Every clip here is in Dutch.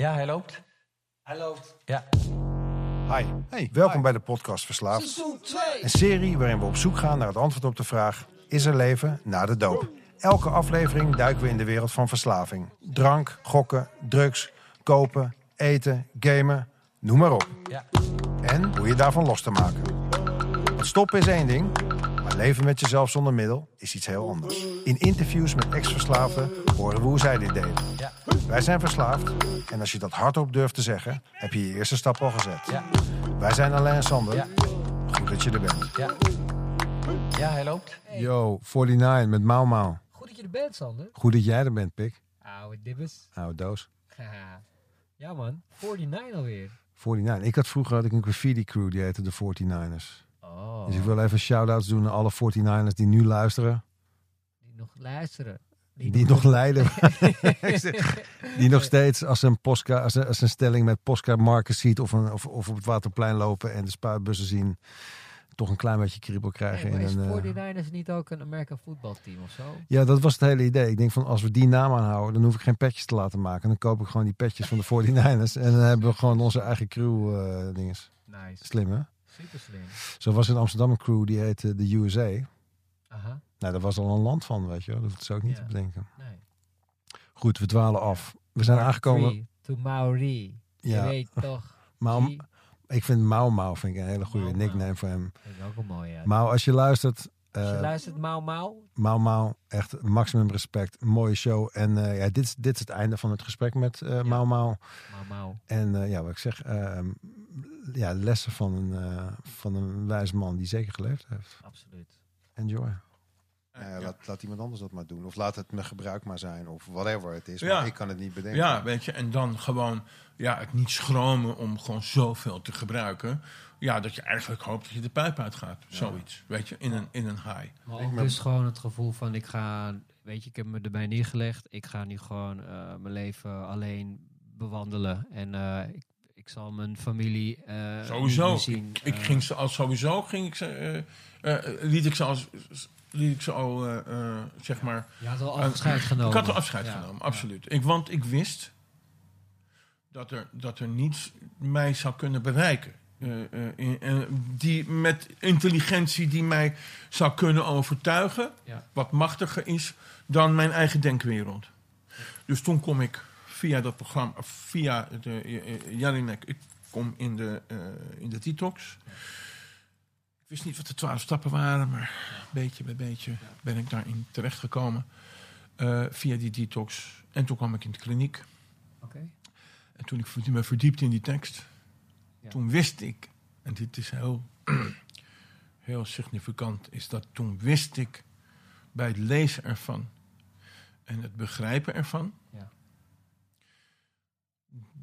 Ja, hij loopt. Hij loopt. Ja. Hi, hey, welkom bij de podcast Verslaafd. Seizoen 2. Een serie waarin we op zoek gaan naar het antwoord op de vraag: is er leven na de doop? Elke aflevering duiken we in de wereld van verslaving. Drank, gokken, drugs, kopen, eten, gamen, noem maar op. Ja. En hoe je daarvan los te maken. Want stoppen is één ding, leven met jezelf zonder middel is iets heel anders. In interviews met ex-verslaafden horen we hoe zij dit deden. Ja. Wij zijn verslaafd en als je dat hardop durft te zeggen, heb je je eerste stap al gezet. Ja. Wij zijn Alain en Sander. Ja. Goed dat je er bent. Ja. Ja, hij loopt. Yo, 49 met Mau Mau. Goed dat je er bent, Sander. Goed dat jij er bent, Pik. Oude dibbes. Oude doos. Ja man, 49 alweer. 49. Ik had vroeger had ik een graffiti crew, die heette de 49ers. Oh, Dus ik wil even shout-outs doen naar alle 49ers die nu luisteren. die nog luisteren. Die nog leiden. die nog steeds als een, postka, als ze, als een stelling met Posca-markers ziet of, een, of, of op het Waterplein lopen en de spuitbussen zien, toch een klein beetje kriebel krijgen. Maar is een, eh, 49ers niet ook een American voetbalteam of zo? Ja, dat was het hele idee. Ik denk van als we die naam aanhouden, dan hoef ik geen petjes te laten maken. Dan koop ik gewoon die petjes van de 49ers en dan hebben we gewoon onze eigen crew eh dinges. Nice. Slim hè? Super slim. Zo was in Amsterdam een crew die heette de USA. Aha. Nou, daar was al een land van, weet je wel. Dat hoeft ze ook niet Ja. te bedenken. Nee. Goed, we dwalen af. We zijn aangekomen. To Maori. Ja, Je weet toch. Mau, ik vind Mau Mau vind ik een hele goede Mau Mau. nickname voor hem. Dat is ook een mooie. Ja. Mau, als je luistert, Als je eh luistert, Mau Mau. Mau Mau, echt maximum respect. Mooie show. En eh, ja, dit, is- dit is het einde van het gesprek met eh Mau Mau. Mau Mau. En ja, wat ik zeg, eh, ja, lessen van een, eh, van een wijs man die zeker geleefd heeft. Absoluut. Enjoy. Ja, Laat, laat iemand anders dat maar doen. Of laat het me gebruik maar zijn. Of whatever het is. Ja. Maar ik kan het niet bedenken. Ja, weet je, en dan gewoon ja, het niet schromen om gewoon zoveel te gebruiken. Ja, dat je eigenlijk hoopt dat je de pijp uitgaat. Zoiets, weet je, in een, in een high. Maar Ik ook dus gewoon het gevoel van ik ga, weet je, ik heb me erbij neergelegd. Ik ga nu gewoon eh, mijn leven alleen bewandelen. En eh, ik, ik zal mijn familie eh, Sowieso. zien. Ik, ik Eh, ging ze al sowieso, ging ik ze, eh, liet ik ze als, liet ik ze al, zeg maar... Je had al afscheid genomen. Ik had er afscheid Ja, genomen, ja. absoluut. Ik, want ik wist dat er, dat er niets mij zou kunnen bereiken. In- die met intelligentie die mij zou kunnen overtuigen, Ja. wat machtiger is dan mijn eigen denkwereld. Dus toen kom ik via dat programma, via de Jelinek, ik kom in de, eh, in de detox. Ik wist niet wat de twaalf stappen waren, maar beetje bij beetje ben ik daarin terechtgekomen. eh via die detox. En toen kwam ik in de kliniek. Oké. En toen ik me verdiepte in die tekst, Ja. toen wist ik, en dit is heel, heel significant, is dat toen wist ik bij het lezen ervan en het begrijpen ervan.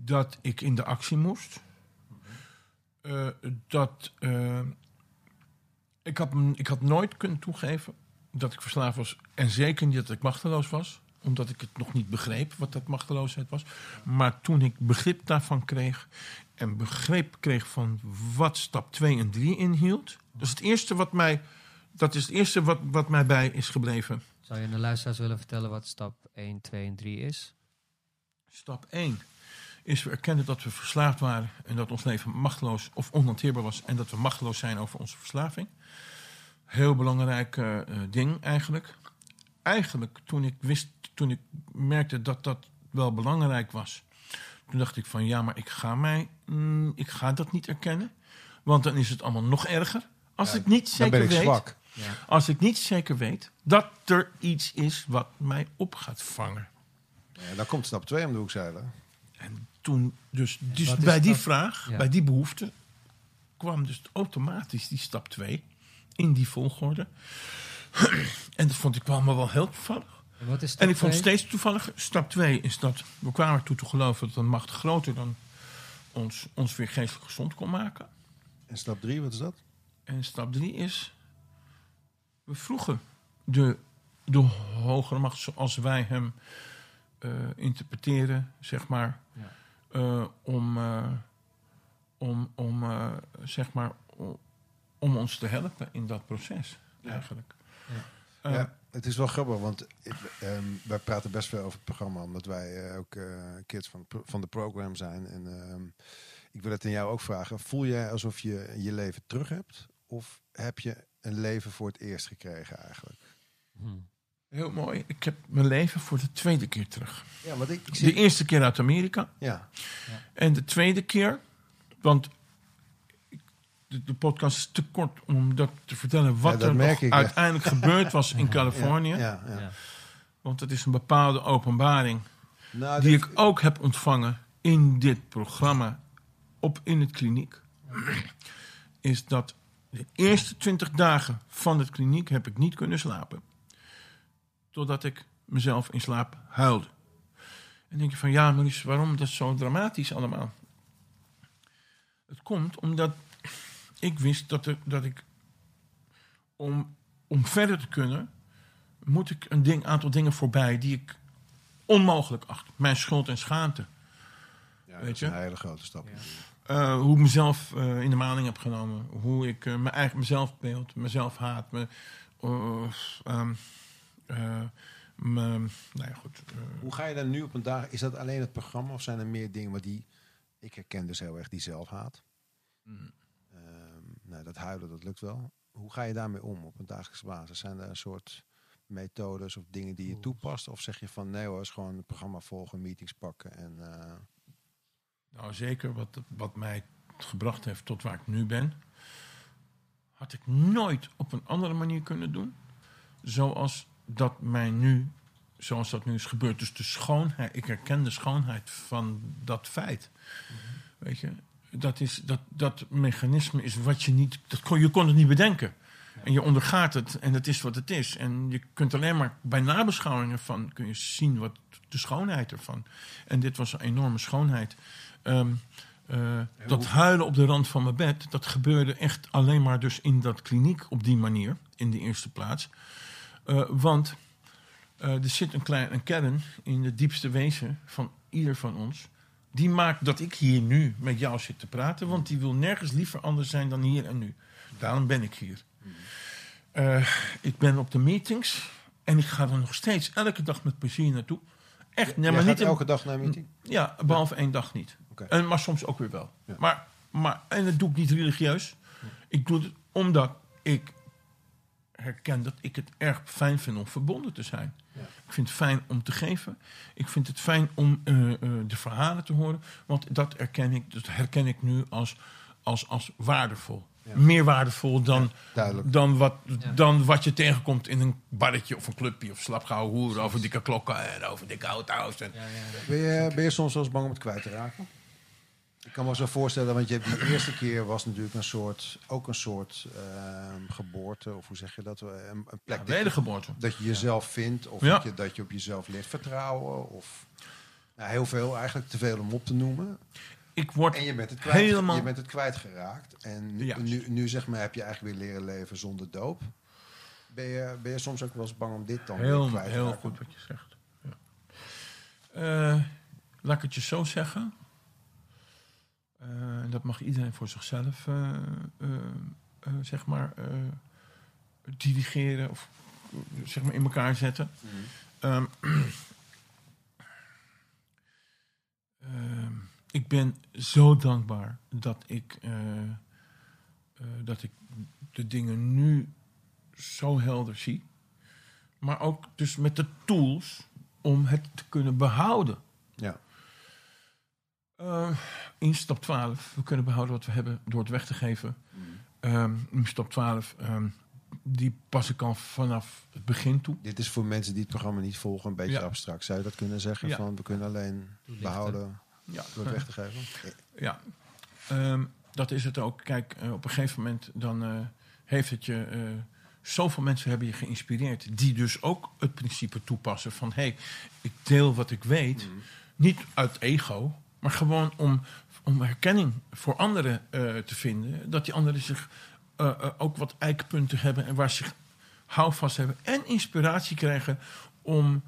Dat ik in de actie moest. Eh, dat eh, ik, had, ik had nooit kunnen toegeven dat ik verslaafd was. En zeker niet dat ik machteloos was. Omdat ik het nog niet begreep wat dat machteloosheid was. Maar toen ik begrip daarvan kreeg. En begrip kreeg van wat stap 2 en 3 inhield. Dat is het eerste wat mij, dat is het eerste wat, wat mij bij is gebleven. Zou je aan de luisteraars willen vertellen wat stap 1, 2 en 3 is? Stap 1 is we erkennen dat we verslaafd waren en dat ons leven machteloos of onhanteerbaar was en dat we machteloos zijn over onze verslaving. Heel belangrijk eh, eh, ding eigenlijk. Eigenlijk toen ik wist, toen ik merkte dat dat wel belangrijk was, toen dacht ik van ja, maar ik ga mij, mm, ik ga dat niet erkennen, want dan is het allemaal nog erger. Als ik niet Dan zeker ben ik weet, zwak. Ja. als ik niet zeker weet dat er iets is wat mij op gaat vangen. Ja, dan komt stap 2 om de hoek zeilen. En toen, dus, dus bij die dat? vraag, Ja. bij die behoefte, kwam dus automatisch die stap 2 in die volgorde. en dat vond ik wel, maar wel heel toevallig. En wat is En ik vond twee? steeds toevallig, stap 2 is dat we kwamen ertoe te geloven dat een macht groter dan ons, ons weer geestelijk gezond kon maken. En stap 3, wat is dat? En stap 3 is, we vroegen de, de hogere macht zoals wij hem eh, interpreteren, zeg maar, Ja. Eh, om, eh, om, om, eh, zeg maar, om ons te helpen in dat proces, Ja. eigenlijk. Ja. Eh, ja, het is wel grappig, want ik, ehm, wij praten best veel over het programma, omdat wij ook eh, kids van, van de program zijn. En ehm, ik wil het aan jou ook vragen. Voel jij alsof je je leven terug hebt? Of heb je een leven voor het eerst gekregen eigenlijk? Hm. Heel mooi. Ik heb mijn leven voor de tweede keer terug. Ja, want ik, ik De zie... eerste keer uit Amerika. Ja, En de tweede keer, want ik- de, de podcast is te kort om dat te vertellen wat Ja, dat er ja. uiteindelijk gebeurd was in Californië. ja, ja, ja. Ja. Want het is een bepaalde openbaring Nou, die dit- ik ook heb ontvangen in dit programma op in het kliniek. Is dat de eerste twintig dagen van het kliniek heb ik niet kunnen slapen. Totdat ik mezelf in slaap huilde. En denk je van ja, Maurice, waarom dat zo dramatisch allemaal? Het komt omdat ik wist dat, er, dat ik om, om verder te kunnen, moet ik een ding, aantal dingen voorbij die ik onmogelijk acht. Mijn schuld en schaamte. ja, dat weet is je? een hele grote stap. Uh, hoe ik mezelf uh, in de maling heb genomen. Hoe ik uh, mijn eigen mezelf beeld, mezelf haat. Me, um, me, nou ja, goed. eh. Hoe ga je dan nu op een dag? Is dat alleen het programma of zijn er meer dingen waar die... Ik herken dus heel erg die zelfhaat. Mm. Ehm, nou, dat huilen, dat lukt wel. Hoe ga je daarmee om op een dagelijkse basis? Zijn er een soort methodes of dingen die je toepast? Of zeg je van nee hoor, is gewoon het programma volgen, meetings pakken en... eh, Nou, zeker wat, wat mij gebracht heeft tot waar ik nu ben. Had ik nooit op een andere manier kunnen doen. Zoals dat mij nu, zoals dat nu is gebeurd. Dus de schoonheid, ik herken de schoonheid van dat feit. Weet je, dat, is, dat, dat mechanisme is wat je niet, dat kon, je kon het niet bedenken. En je ondergaat het en het is wat het is. En je kunt alleen maar bij nabeschouwingen van kun je zien wat de schoonheid ervan. En dit was een enorme schoonheid. Ehm, uh, dat huilen op de rand van mijn bed, dat gebeurde echt alleen maar dus in dat kliniek op die manier, in de eerste plaats. Uh, want uh, er zit een, klein, een kern in de diepste wezen van ieder van ons. Die maakt dat ik hier nu met jou zit te praten, want die wil nergens liever anders zijn dan hier en nu. Daarom ben ik hier. Uh, ik ben op de meetings en ik ga er nog steeds elke dag met plezier naartoe. Echt, nee, maar niet gaat elke dag naar een meeting? Ja, behalve één dag niet. En, maar soms ook weer wel. Ja. Maar, maar, en dat doe ik niet religieus. Ik doe het omdat ik herken dat ik het erg fijn vind om verbonden te zijn. Ja. Ik vind het fijn om te geven. Ik vind het fijn om eh, eh, de verhalen te horen. Want dat herken ik, dat herken ik nu als, als, als waardevol. Ja. Meer waardevol dan, dan, wat, Ja. dan wat je tegenkomt in een barretje of een clubje of slapgauw hoeren over dikke klokken en over dikke auto's. En, Ja, ja, ja. Ben je, ben je soms wel eens bang om het kwijt te raken? Ik kan me zo voorstellen, want je hebt die eerste keer was natuurlijk een soort, ook een soort ehm, geboorte, of hoe zeg je dat? Een, een plek Ja, dat, je, wedergeboorte. dat je jezelf vindt, of Ja. dat, je, dat je op jezelf leert vertrouwen, of nou, heel veel, eigenlijk te veel om op te noemen. Ik word En je bent het, kwijt, helemaal... je bent het kwijtgeraakt. En nu, nu, zeg maar, heb je eigenlijk weer leren leven zonder doop. Ben je, ben je soms ook wel eens bang om dit dan Heel, kwijt te heel goed wat je zegt. Ja. Eh, laat ik het je zo zeggen. Eh, en dat mag iedereen voor zichzelf, eh, eh, zeg maar, dirigeren of zeg maar in elkaar zetten. Mhm. Ehm, ehm, ik ben zo dankbaar dat ik, dat ik de dingen nu zo helder zie. Maar ook dus met de tools om het te kunnen behouden. Ja. Eh, in stap 12, we kunnen behouden wat we hebben door het weg te geven. Mhm. Ehm, in stap 12, ehm, die pas ik al vanaf het begin toe. Dit is voor mensen die het programma niet volgen een beetje Ja. abstract. Zou je dat kunnen zeggen? Ja. Van, we kunnen alleen behouden Ja. door het weg te geven? Ja, Ehm, dat is het ook. Kijk, eh, op een gegeven moment dan eh, heeft het je. eh, zoveel mensen hebben je geïnspireerd. die dus ook het principe toepassen van: hé, hey, ik deel wat ik weet. Niet uit ego, maar gewoon om, om herkenning voor anderen eh, te vinden. Dat die anderen zich eh, eh, ook wat eikpunten hebben en waar ze zich houvast hebben. En inspiratie krijgen om,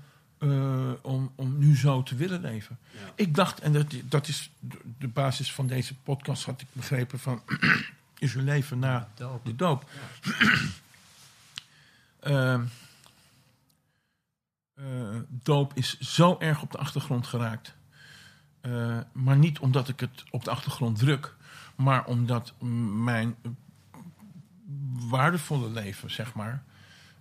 om, om nu zo te willen leven. Ik dacht, en dat, dat is de- basis van deze podcast, had ik begrepen van. is uw leven na Doop. de doop. Ehm, eh, doop is zo erg op de achtergrond geraakt. Eh, maar niet omdat ik het op de achtergrond druk, maar omdat mijn waardevolle leven, zeg maar,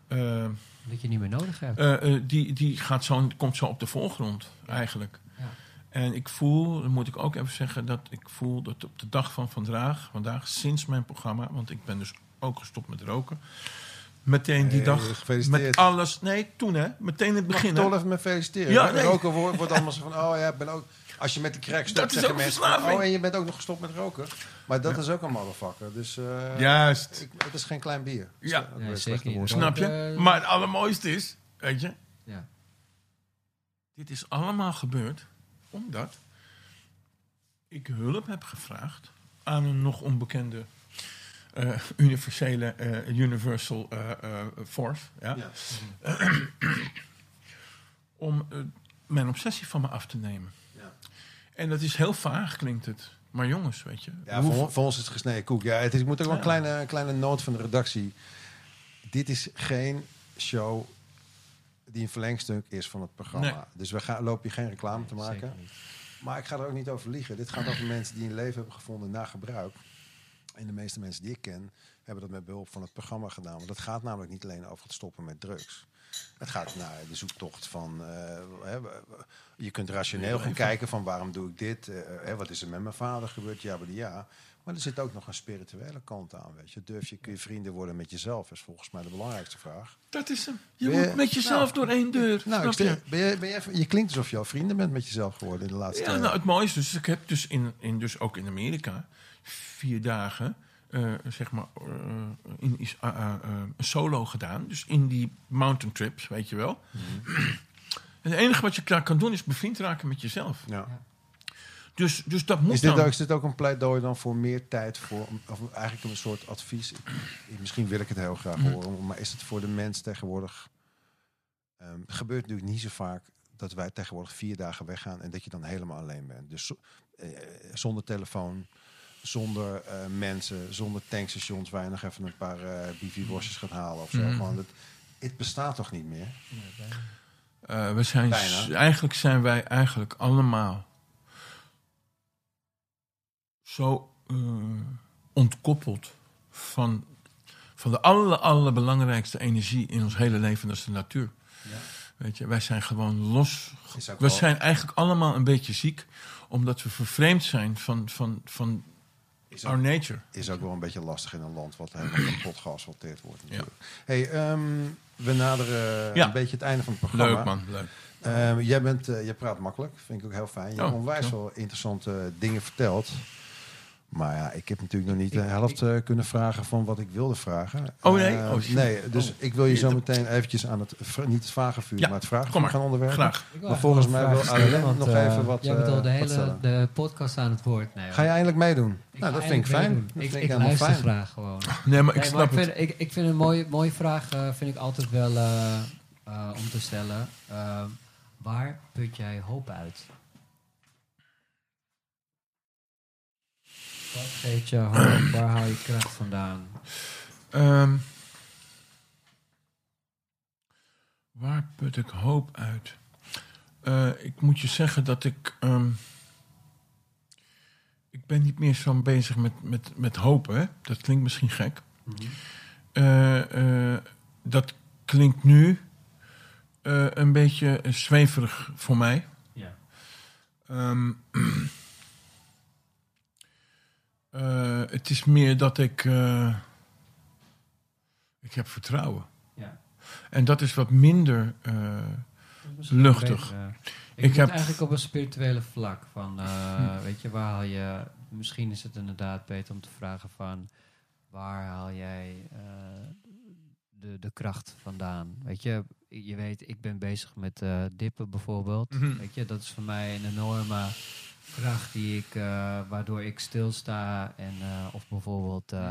eh, Dat je niet meer nodig hebt. eh, die, die gaat zo, komt zo op de voorgrond eigenlijk. Ja. En ik voel, dan moet ik ook even zeggen, dat ik voel dat op de dag van vandaag, vandaag sinds mijn programma, want ik ben dus ook gestopt met roken, meteen die Hey, dag gefeliciteerd. met alles, nee, toen hè, meteen in het Mag begin. ik toch even met feliciteren? Ja, nee. Roken wordt, wordt allemaal zo van, oh ja, ik ben ook... Als je met de crack stopt, zeggen mensen... Oh, en je bent ook nog gestopt met roken. Maar dat is ook een motherfucker. Dus eh, Juist. ik, het is geen klein bier. Ja. Dat is Nee, een zeker slechte niet. woord. Snap je? Roken- Maar het allermooiste is, weet je, Ja. dit is allemaal gebeurd omdat ik hulp heb gevraagd aan een nog onbekende eh, universele eh, universal eh, eh, force. Ja? Ja. Om eh, mijn obsessie van me af te nemen. Ja. En dat is heel vaag, klinkt het. Maar jongens, weet je. Ja, hoe- voor, voor ons is het gesneden koek. Ja, het is, ik moet ook wel een Ja. kleine, kleine noot van de redactie. Dit is geen show die een verlengstuk is van het programma. Nee. Dus we gaan, lopen hier geen reclame te maken. Zeker niet. Maar ik ga er ook niet over liegen. Dit gaat over mensen die een leven hebben gevonden na gebruik. En de meeste mensen die ik ken, hebben dat met behulp van het programma gedaan. Want het gaat namelijk niet alleen over het stoppen met drugs. Het gaat naar de zoektocht van... eh, je kunt rationeel gaan kijken van waarom doe ik dit? Hè, wat is er met mijn vader gebeurd? Ja, maar ja. Maar er zit ook nog een spirituele kant aan. Weet je. Durf je, kun je vrienden worden met jezelf? is volgens mij de belangrijkste vraag. Dat is hem. Je moet met jezelf door één deur. Nou, ik je? ben je, ben je, even- je klinkt alsof je al vrienden bent met jezelf geworden in de laatste Ja, nou, het mooie is dus, ik heb dus, in, in, dus ook in Amerika vier dagen, eh, zeg maar, eh, in, is, eh, een solo gedaan. Dus in die mountain trips, weet je wel. En het enige wat je daar kan doen is bevriend raken met jezelf. Ja. Dus, dus dat moet Is dit, dan. ook, is dit ook een pleidooi dan voor meer tijd voor, of eigenlijk een soort advies? Ik- Misschien wil ik het heel graag Mhm. horen, maar is het voor de mens tegenwoordig? ehm, het gebeurt natuurlijk niet zo vaak dat wij tegenwoordig vier dagen weggaan en dat je dan helemaal alleen bent. Dus zo- eh, zonder telefoon, zonder eh, mensen, zonder tankstations waar je nog even een paar eh bifi-worstjes gaat halen of zo. Mhm. Gewoon het, het bestaat toch niet meer? Eh, we zijn, Bijna. eigenlijk zijn wij eigenlijk allemaal zo ontkoppeld van, van de aller, allerbelangrijkste energie in ons hele leven, dat is de natuur. Weet je, wij zijn gewoon los. We wel- zijn eigenlijk allemaal een beetje ziek, omdat we vervreemd zijn van, van, van is ook- our nature. is ook wel een beetje lastig in een land wat helemaal kapot geasfalteerd wordt. Natuurlijk. Hey, ehm, we naderen Ja. een beetje het einde van het programma. Leuk man, leuk. Ehm, jij, bent, eh, jij praat makkelijk, vind ik ook heel fijn. Je hebt Oh, onwijs ja. wel interessante dingen verteld. Maar ja, ik heb natuurlijk nog niet de Ik- helft eh, kunnen vragen van wat ik wilde vragen. Oh, nee? Eh, Oh, nee, dus Oh. ik wil je zo meteen eventjes aan het, niet het vragenvuur, Ja, maar het maar. gaan onderwerpen. Graag. Ik Maar volgens mij wil Alain nog eh, even wat, Jij bent eh, al de hele de podcast aan het woord. Nee, Ga je eindelijk meedoen? Ik nou, dat vind ik fijn. Dat Ik, vind ik helemaal luister fijn. graag gewoon. Nee, maar ik Nee, maar snap ik, het. vind, ik, ik vind een mooie, mooie vraag eh, vind ik altijd wel eh, eh, om te stellen. Eh, waar put jij hoop uit? Wat geeft je hoop? Waar haal je kracht vandaan? Ehm, waar put ik hoop uit? Eh, ik moet je zeggen dat ik. ehm, ik ben niet meer zo bezig met, met, met hopen. Hè? Dat klinkt misschien gek. Eh, eh, dat klinkt nu een beetje zweverig voor mij. Ja. Ehm, eh, het is meer dat ik. eh, ik heb vertrouwen. Ja. En dat is wat minder. eh, Luchtig. Beter. Ik heb- eigenlijk op een spirituele vlak. Van, Weet je, waar haal je... Misschien is het inderdaad beter om te vragen van... Waar haal jij de, de kracht vandaan? Weet je, je weet, ik ben bezig met dippen bijvoorbeeld. Mhm. Weet je, dat is voor mij een enorme kracht die ik... eh, waardoor ik stilsta en... eh, of bijvoorbeeld... eh,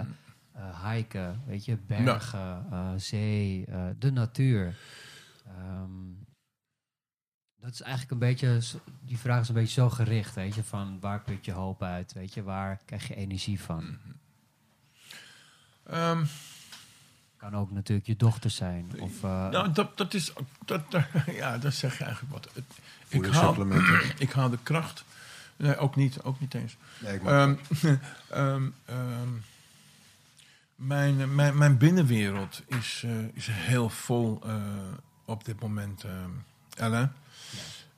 eh, hiken, weet je, bergen, eh, zee, eh, de natuur. Ehm, dat is eigenlijk een beetje, die vraag is een beetje zo gericht, weet je, van waar put je hoop uit, weet je, waar krijg je energie van? Ehm, Kan ook natuurlijk je dochter zijn. Of, uh, nou, dat, dat is. Dat, ja, dat zeg je eigenlijk wat. Het, ik, haal, ik haal de kracht. Nee, ook niet, ook niet eens. Nee, ik um, um, um, mijn, mijn, mijn binnenwereld is, uh, is heel vol uh, op dit moment, uh, Ellen.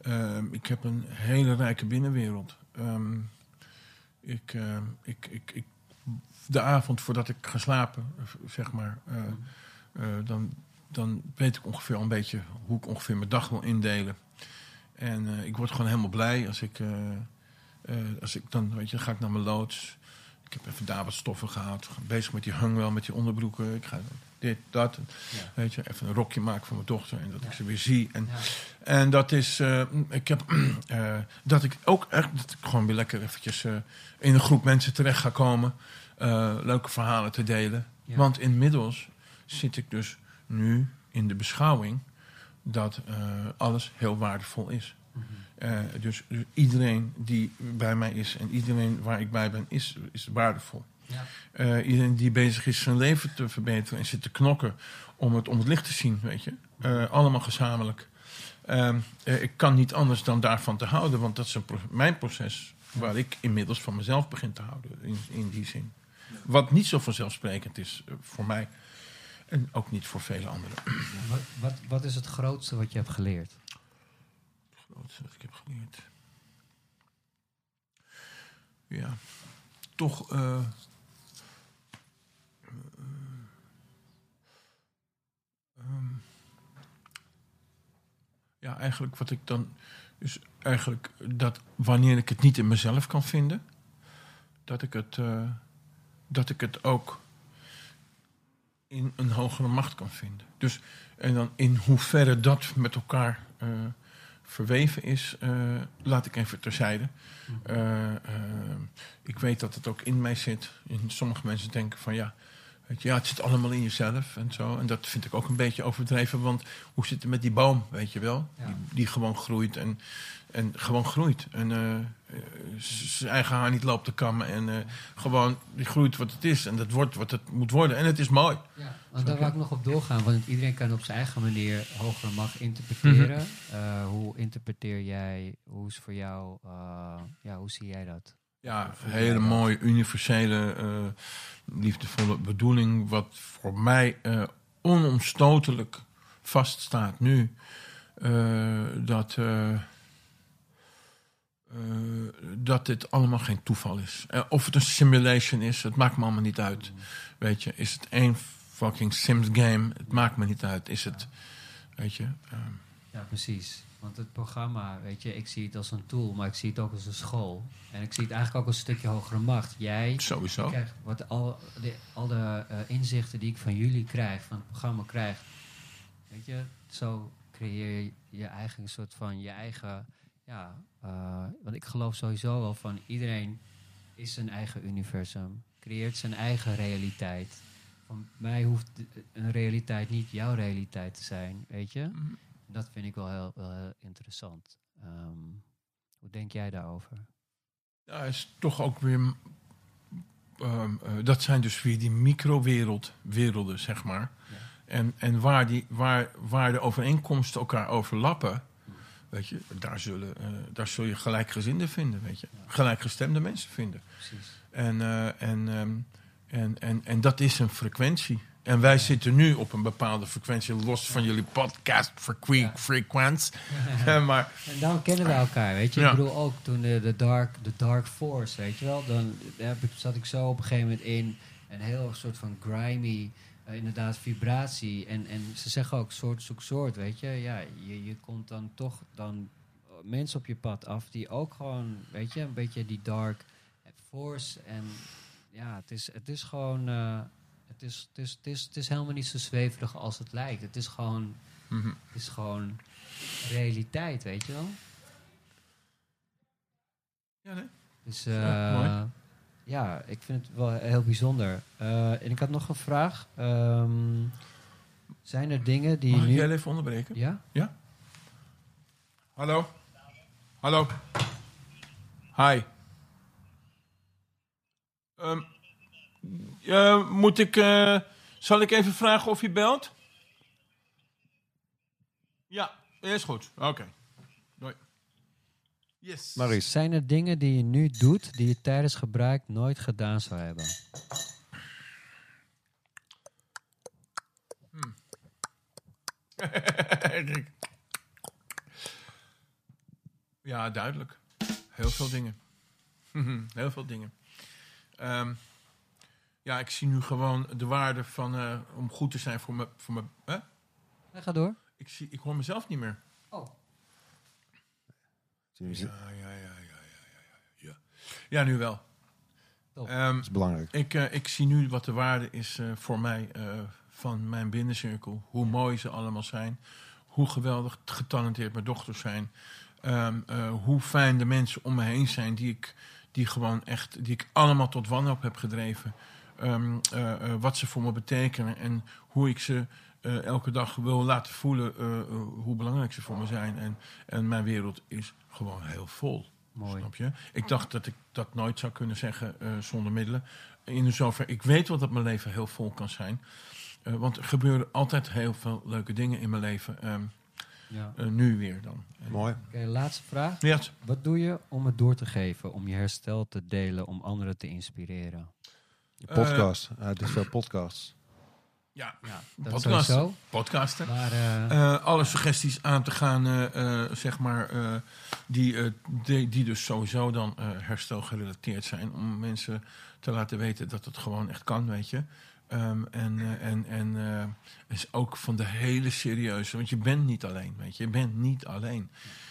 Ja. ik heb een hele rijke binnenwereld. ik, ik, ik, ik, de avond voordat ik ga slapen, zeg maar, dan, dan weet ik ongeveer al een beetje hoe ik ongeveer mijn dag wil indelen. En ik word gewoon helemaal blij als ik, als ik dan, weet je, dan ga ik naar mijn loods. Ik heb even daar wat stoffen gehad. Bezig met die hangwel, met die onderbroeken. Ik ga dit, dat. Weet je, even een rokje maken voor mijn dochter. En dat ik ze weer zie. En, en dat is... Uh, ik heb... Uh, dat ik ook echt... Dat ik gewoon weer lekker eventjes uh, in een groep mensen terecht ga komen. leuke verhalen te delen. Want inmiddels zit ik dus nu in de beschouwing... dat alles heel waardevol is. Uh, dus, dus, iedereen die bij mij is en iedereen waar ik bij ben, is, is waardevol. Ja. Uh, iedereen die bezig is zijn leven te verbeteren en zit te knokken om het, om het licht te zien, weet je. Uh, allemaal gezamenlijk. Ehm, ik kan niet anders dan daarvan te houden, want dat is een pro mijn proces waar ik inmiddels van mezelf begin te houden, in, in die zin. Wat niet zo vanzelfsprekend is voor mij en ook niet voor vele anderen. Wat, wat, wat is het grootste wat je hebt geleerd? Grootste wat ik heb geleerd. Ja, toch. Uh, um, ja, eigenlijk wat ik dan. Dus eigenlijk dat wanneer ik het niet in mezelf kan vinden, dat ik het, dat ik het ook in een hogere macht kan vinden. Dus en dan in hoeverre dat met elkaar verweven is, uh, laat ik even terzijde. Uh, uh, ik weet dat het ook in mij zit. En sommige mensen denken van ja, weet je, ja, het zit allemaal in jezelf en zo. En dat vind ik ook een beetje overdreven, want hoe zit het met die boom, weet je wel? Ja. Die, die, gewoon groeit en, en gewoon groeit. En zijn eigen haar niet loopt te kammen en gewoon die groeit wat het is. En dat wordt wat het moet worden. En het is mooi. Ja. Want daar wil ik nog op doorgaan, want iedereen kan op zijn eigen manier hogere macht interpreteren. uh, hoe interpreteer jij, hoe is voor jou, uh, ja, hoe zie jij dat? Ja, een hele mooie, universele, liefdevolle bedoeling, wat voor mij onomstotelijk vaststaat nu. dat, dat dit allemaal geen toeval is. of het een simulation is, het maakt me allemaal niet uit. Weet je, is het één fucking Sims game. Het maakt me niet uit. Is het, weet je. Um. Ja, precies. Want het programma, weet je, ik zie het als een tool, maar ik zie het ook als een school. En ik zie het eigenlijk ook als een stukje hogere macht. Jij Sowieso. krijgt wat al, de, al de uh, inzichten die ik van jullie krijg, van het programma krijg. Weet je, zo creëer je je eigen soort van je eigen. Ja, uh, want ik geloof sowieso wel van iedereen is zijn eigen universum, creëert zijn eigen realiteit van mij hoeft een realiteit niet jouw realiteit te zijn, weet je? Mm. Dat vind ik wel heel, wel heel interessant. Um, hoe denk jij daarover? Ja, is toch ook weer. Um, uh, dat zijn dus weer die microwereld, werelden, zeg maar. Ja. En, en waar, die, waar, waar de overeenkomsten elkaar overlappen. Weet je, daar, zullen, uh, daar zul je gelijkgezinden vinden, weet je. Gelijkgestemde mensen vinden. Precies. En, uh, en um, en, en, en dat is een frequentie. En wij zitten nu op een bepaalde frequentie, los van jullie podcast frequ frequentie. maar, en dan kennen we elkaar, weet je. Ik bedoel ook toen de, de, dark, de dark Force, weet je wel. Dan heb ik, zat ik zo op een gegeven moment in een heel soort van grimy, uh, inderdaad, vibratie. En, en ze zeggen ook soort zoek soort, weet je. Ja, je, je komt dan toch dan mensen op je pad af die ook gewoon, weet je, een beetje die dark force en ja, het is, het is gewoon. Uh, het, is, het, is, het, is, het is helemaal niet zo zweverig als het lijkt. Het is gewoon. Mm -hmm. Het is gewoon realiteit, weet je wel? Ja, nee. Dus uh, ja, ja, ik vind het wel heel bijzonder. Uh, en ik had nog een vraag. Um, zijn er dingen die. Mag ik nu... jij even onderbreken? Ja? Ja. Hallo? Hallo? Hi. Um, uh, moet ik uh, Zal ik even vragen of je belt? Ja, is goed. Oké. Yes. Maurice. Zijn er dingen die je nu doet die je tijdens gebruik nooit gedaan zou hebben? Rick. Ja, duidelijk. Heel veel dingen. Heel veel dingen. Ehm, ja, ik zie nu gewoon de waarde van eh, om goed te zijn voor me. Voor me hè? Ga door. ik, zie, ik hoor mezelf niet meer. Oh. Ja, ja, ja, ja, ja, ja, nu wel. Top. Ehm, Dat is belangrijk. ik, eh, ik zie nu wat de waarde is eh, voor mij eh, van mijn binnencirkel. Hoe mooi ze allemaal zijn. Hoe geweldig getalenteerd mijn dochters zijn. Ehm, eh, hoe fijn de mensen om me heen zijn die ik, die gewoon echt, die ik allemaal tot wanhoop heb gedreven. Ehm, eh, eh, wat ze voor me betekenen en hoe ik ze eh, elke dag wil laten voelen eh, eh, hoe belangrijk ze voor me zijn. En, en mijn wereld is gewoon heel vol. Mooi. Snap je? Ik dacht dat ik dat nooit zou kunnen zeggen eh, zonder middelen. In zover, ik weet wel dat mijn leven heel vol kan zijn. Eh, want er gebeuren altijd heel veel leuke dingen in mijn leven. ehm, Ja. nu weer dan. Mooi. Oké, laatste vraag. Ja, Wat doe je om het door te geven, om je herstel te delen, om anderen te inspireren? Podcast. Hij doet veel podcasts. Ja, Ja, dat Podcast. sowieso. podcasten. Maar eh, Eh, alle suggesties aan te gaan, eh, zeg maar, die, die, die dus sowieso dan herstel gerelateerd zijn. Om mensen te laten weten dat het gewoon echt kan, weet je. Ehm, en en, en is ook van de hele serieuze, want je bent niet alleen, weet je. Je bent niet alleen.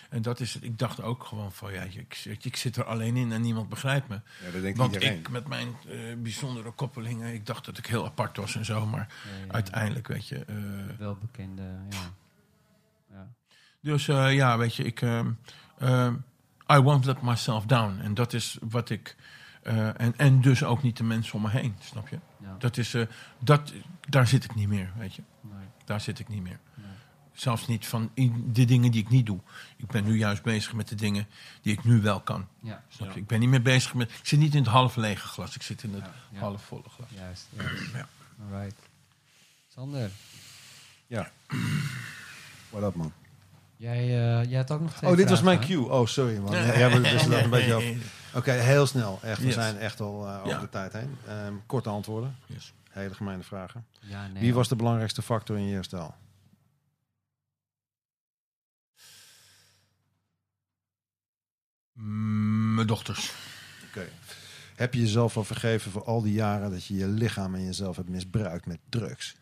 En dat is het. Ik dacht ook gewoon van, ja, ik, ik, ik zit er alleen in en niemand begrijpt me. Ja, dat denkt Want iedereen. ik met mijn eh, bijzondere koppelingen, ik dacht dat ik heel apart was en zo. Maar ja, ja, uiteindelijk, weet je... eh, welbekende, ja. ja. dus eh, ja, weet je, ik. ehm, ehm, I won't let myself down. En dat is wat ik. eh, en, en dus ook niet de mensen om me heen, snap je? ja. Dat is. eh, dat, daar zit ik niet meer, weet je. Nee, Daar zit ik niet meer. nee. Zelfs niet van de dingen die ik niet doe. Ik ben nu juist bezig met de dingen die ik nu wel kan. Ja, Snap je? Ik ben niet meer bezig met. Ik zit niet in het half lege glas, ik zit in het Ja, ja. half volle glas. juist. juist. Ja. Alright. Sander, Ja. What up, man? jij, eh, jij had ook nog twee Oh, dit was mijn cue. Oh, sorry, man. Ja, we een beetje. Oké, heel snel. Echt, we Yes. zijn echt al eh, over Ja. de tijd heen. Ehm, korte antwoorden. Yes. Hele gemeene vragen. Ja, nee, Wie was de belangrijkste factor in je herstel? Mijn dochters. Oké. Heb je jezelf al vergeven voor al die jaren dat je je lichaam en jezelf hebt misbruikt met drugs?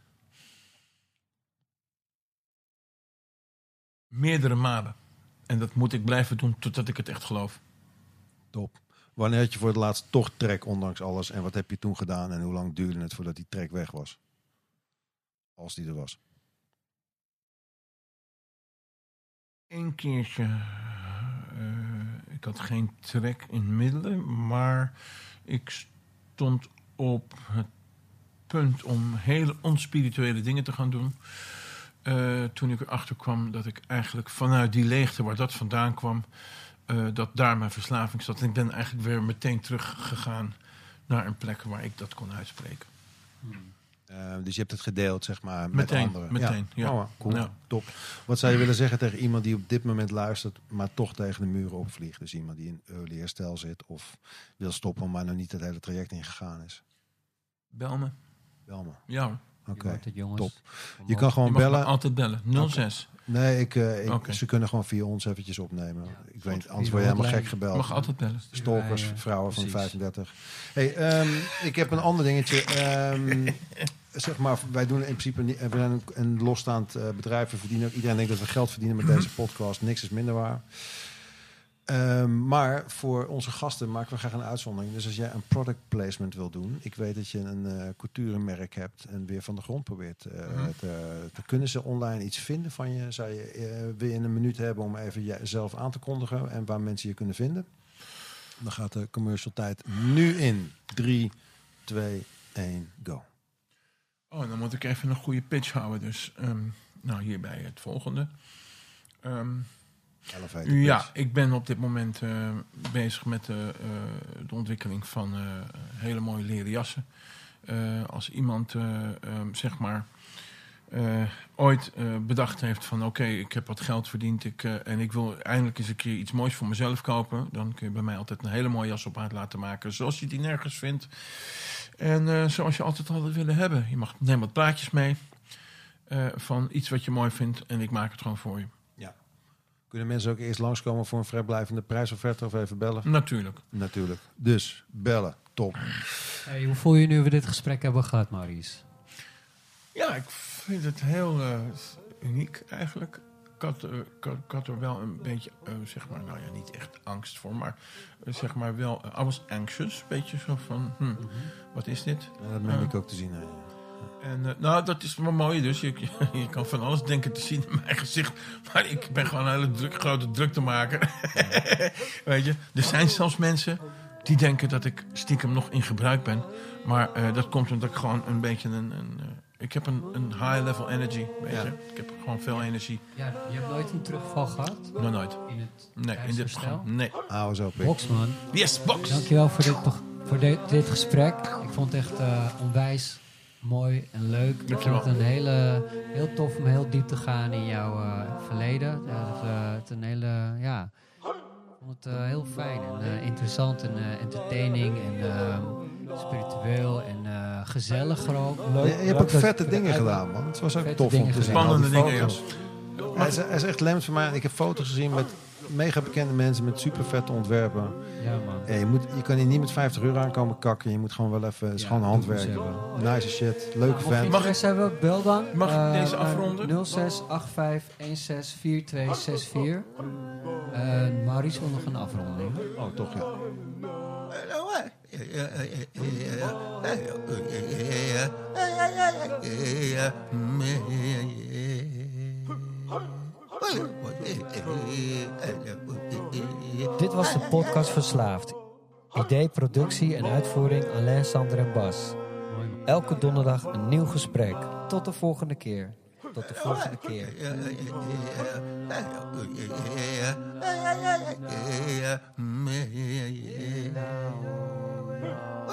Meerdere malen. En dat moet ik blijven doen totdat ik het echt geloof. Top. Wanneer had je voor het laatst toch trek, ondanks alles? En wat heb je toen gedaan? En hoe lang duurde het voordat die trek weg was? Als die er was. Eén keertje. Had geen trek in middelen, maar ik stond op het punt om hele onspirituele dingen te gaan doen. Eh, toen ik erachter kwam dat ik eigenlijk vanuit die leegte waar dat vandaan kwam, eh, dat daar mijn verslaving zat. En ik ben eigenlijk weer meteen teruggegaan naar een plek waar ik dat kon uitspreken. Eh, dus je hebt het gedeeld, zeg maar, met Meteen, anderen. meteen, ja. Oh, cool, Ja. top. Wat zou je willen zeggen tegen iemand die op dit moment luistert, maar toch tegen de muren opvliegt? Dus iemand die in early herstel zit of wil stoppen, maar nog niet het hele traject ingegaan is. Bel me. Bel me. Ja Oké. top. Je kan gewoon bellen. altijd bellen. 06. Nee, ik, eh, ik- ze kunnen gewoon via ons eventjes opnemen. ik weet, anders de word je helemaal gek gebeld. mag altijd bellen. Stalkers, Ja, ja, vrouwen van precies. 35. Hey, ehm, ik heb een ander dingetje. Ehm, zeg maar, wij doen in principe niet, we zijn een, een losstaand eh, bedrijf. We verdienen, iedereen denkt dat we geld verdienen met deze podcast. Niks is minder waar. Ehm, maar voor onze gasten maken we graag een uitzondering. Dus als jij een product placement wil doen, ik weet dat je een eh culturenmerk hebt en weer van de grond probeert eh, Mhm. te, te kunnen ze online iets vinden van je. Zou je wil je een minuut hebben om even jezelf aan te kondigen en waar mensen je kunnen vinden? Dan gaat de commercial tijd nu in. 3, 2, 1, go. Oh, dan moet ik even een goede pitch houden. Dus ehm, nou, hierbij het volgende. Ehm, ja, ik ben op dit moment eh, bezig met de, eh, de ontwikkeling van eh, hele mooie leren jassen. als iemand eh, ehm, zeg maar eh, ooit eh, bedacht heeft van oké, ik heb wat geld verdiend ik, eh, en ik wil eindelijk eens een keer iets moois voor mezelf kopen, dan kun je bij mij altijd een hele mooie jas op maat laten maken, zoals je die nergens vindt. En eh, zoals je altijd had willen hebben. Je mag neem wat plaatjes mee eh, van iets wat je mooi vindt en ik maak het gewoon voor je. Kunnen mensen ook eerst langskomen voor een vrijblijvende prijsofferte of even bellen? Natuurlijk. Natuurlijk. Dus bellen. Top. Hey, hoe voel je nu we dit gesprek hebben gehad, Maurice? Ja, ik vind het heel eh, uniek eigenlijk. Ik had, eh, ik had- er wel een beetje, eh, zeg maar, nou ja, niet echt angst voor, maar zeg maar wel, I was anxious. Beetje zo van, hm, wat is dit? Ja, dat meen ik ook te zien. En nou, dat is wel mooi dus. Je, je kan van alles denken te zien in mijn gezicht. Maar ik ben gewoon een hele druk, grote druktemaker. Weet je, er zijn zelfs mensen die denken dat ik stiekem nog in gebruik ben. Maar dat komt omdat ik gewoon een beetje een... een ik heb een, een high level energy, weet Ja. je. Ik heb gewoon veel energie. Ja, je hebt nooit een terugval gehad Nog nooit. in het Nee, in dit programma. Nee. Hou eens op. Boxman, Yes, box! dankjewel voor dit, voor dit, dit gesprek. Ik vond het echt eh, onwijs mooi en leuk. Ik vond het een hele, heel tof om heel diep te gaan in jouw eh, verleden. Ja, het, eh, het een hele, ja, ik vond het eh, heel fijn en eh, interessant en eh, entertaining en spiritueel en eh, gezellig. Leuk, Je, je hebt ook dat- vette dingen gedaan, man. Het was ook tof om te zien. Spannende dingen. Hij is, hij is echt lemd voor mij. Ik heb foto's gezien met mega bekende mensen met super vette ontwerpen. Ja, man. Ja, je, moet, je kan hier niet met 50 euro aankomen kakken. Je moet gewoon wel even... Het is Ja, gewoon handwerk. Nice shit. Leuke vent. Mag ik- interesse hebben, bel dan. Mag ik eh, deze naar afronden? 0685164264. Eh Maurice wil nog een afronding. Oh, toch ja. Dit was de podcast Verslaafd. Idee, productie en uitvoering Alain, Sander en Bas. Elke donderdag een nieuw gesprek. Tot de volgende keer. Tot de volgende keer. Yeah. 아,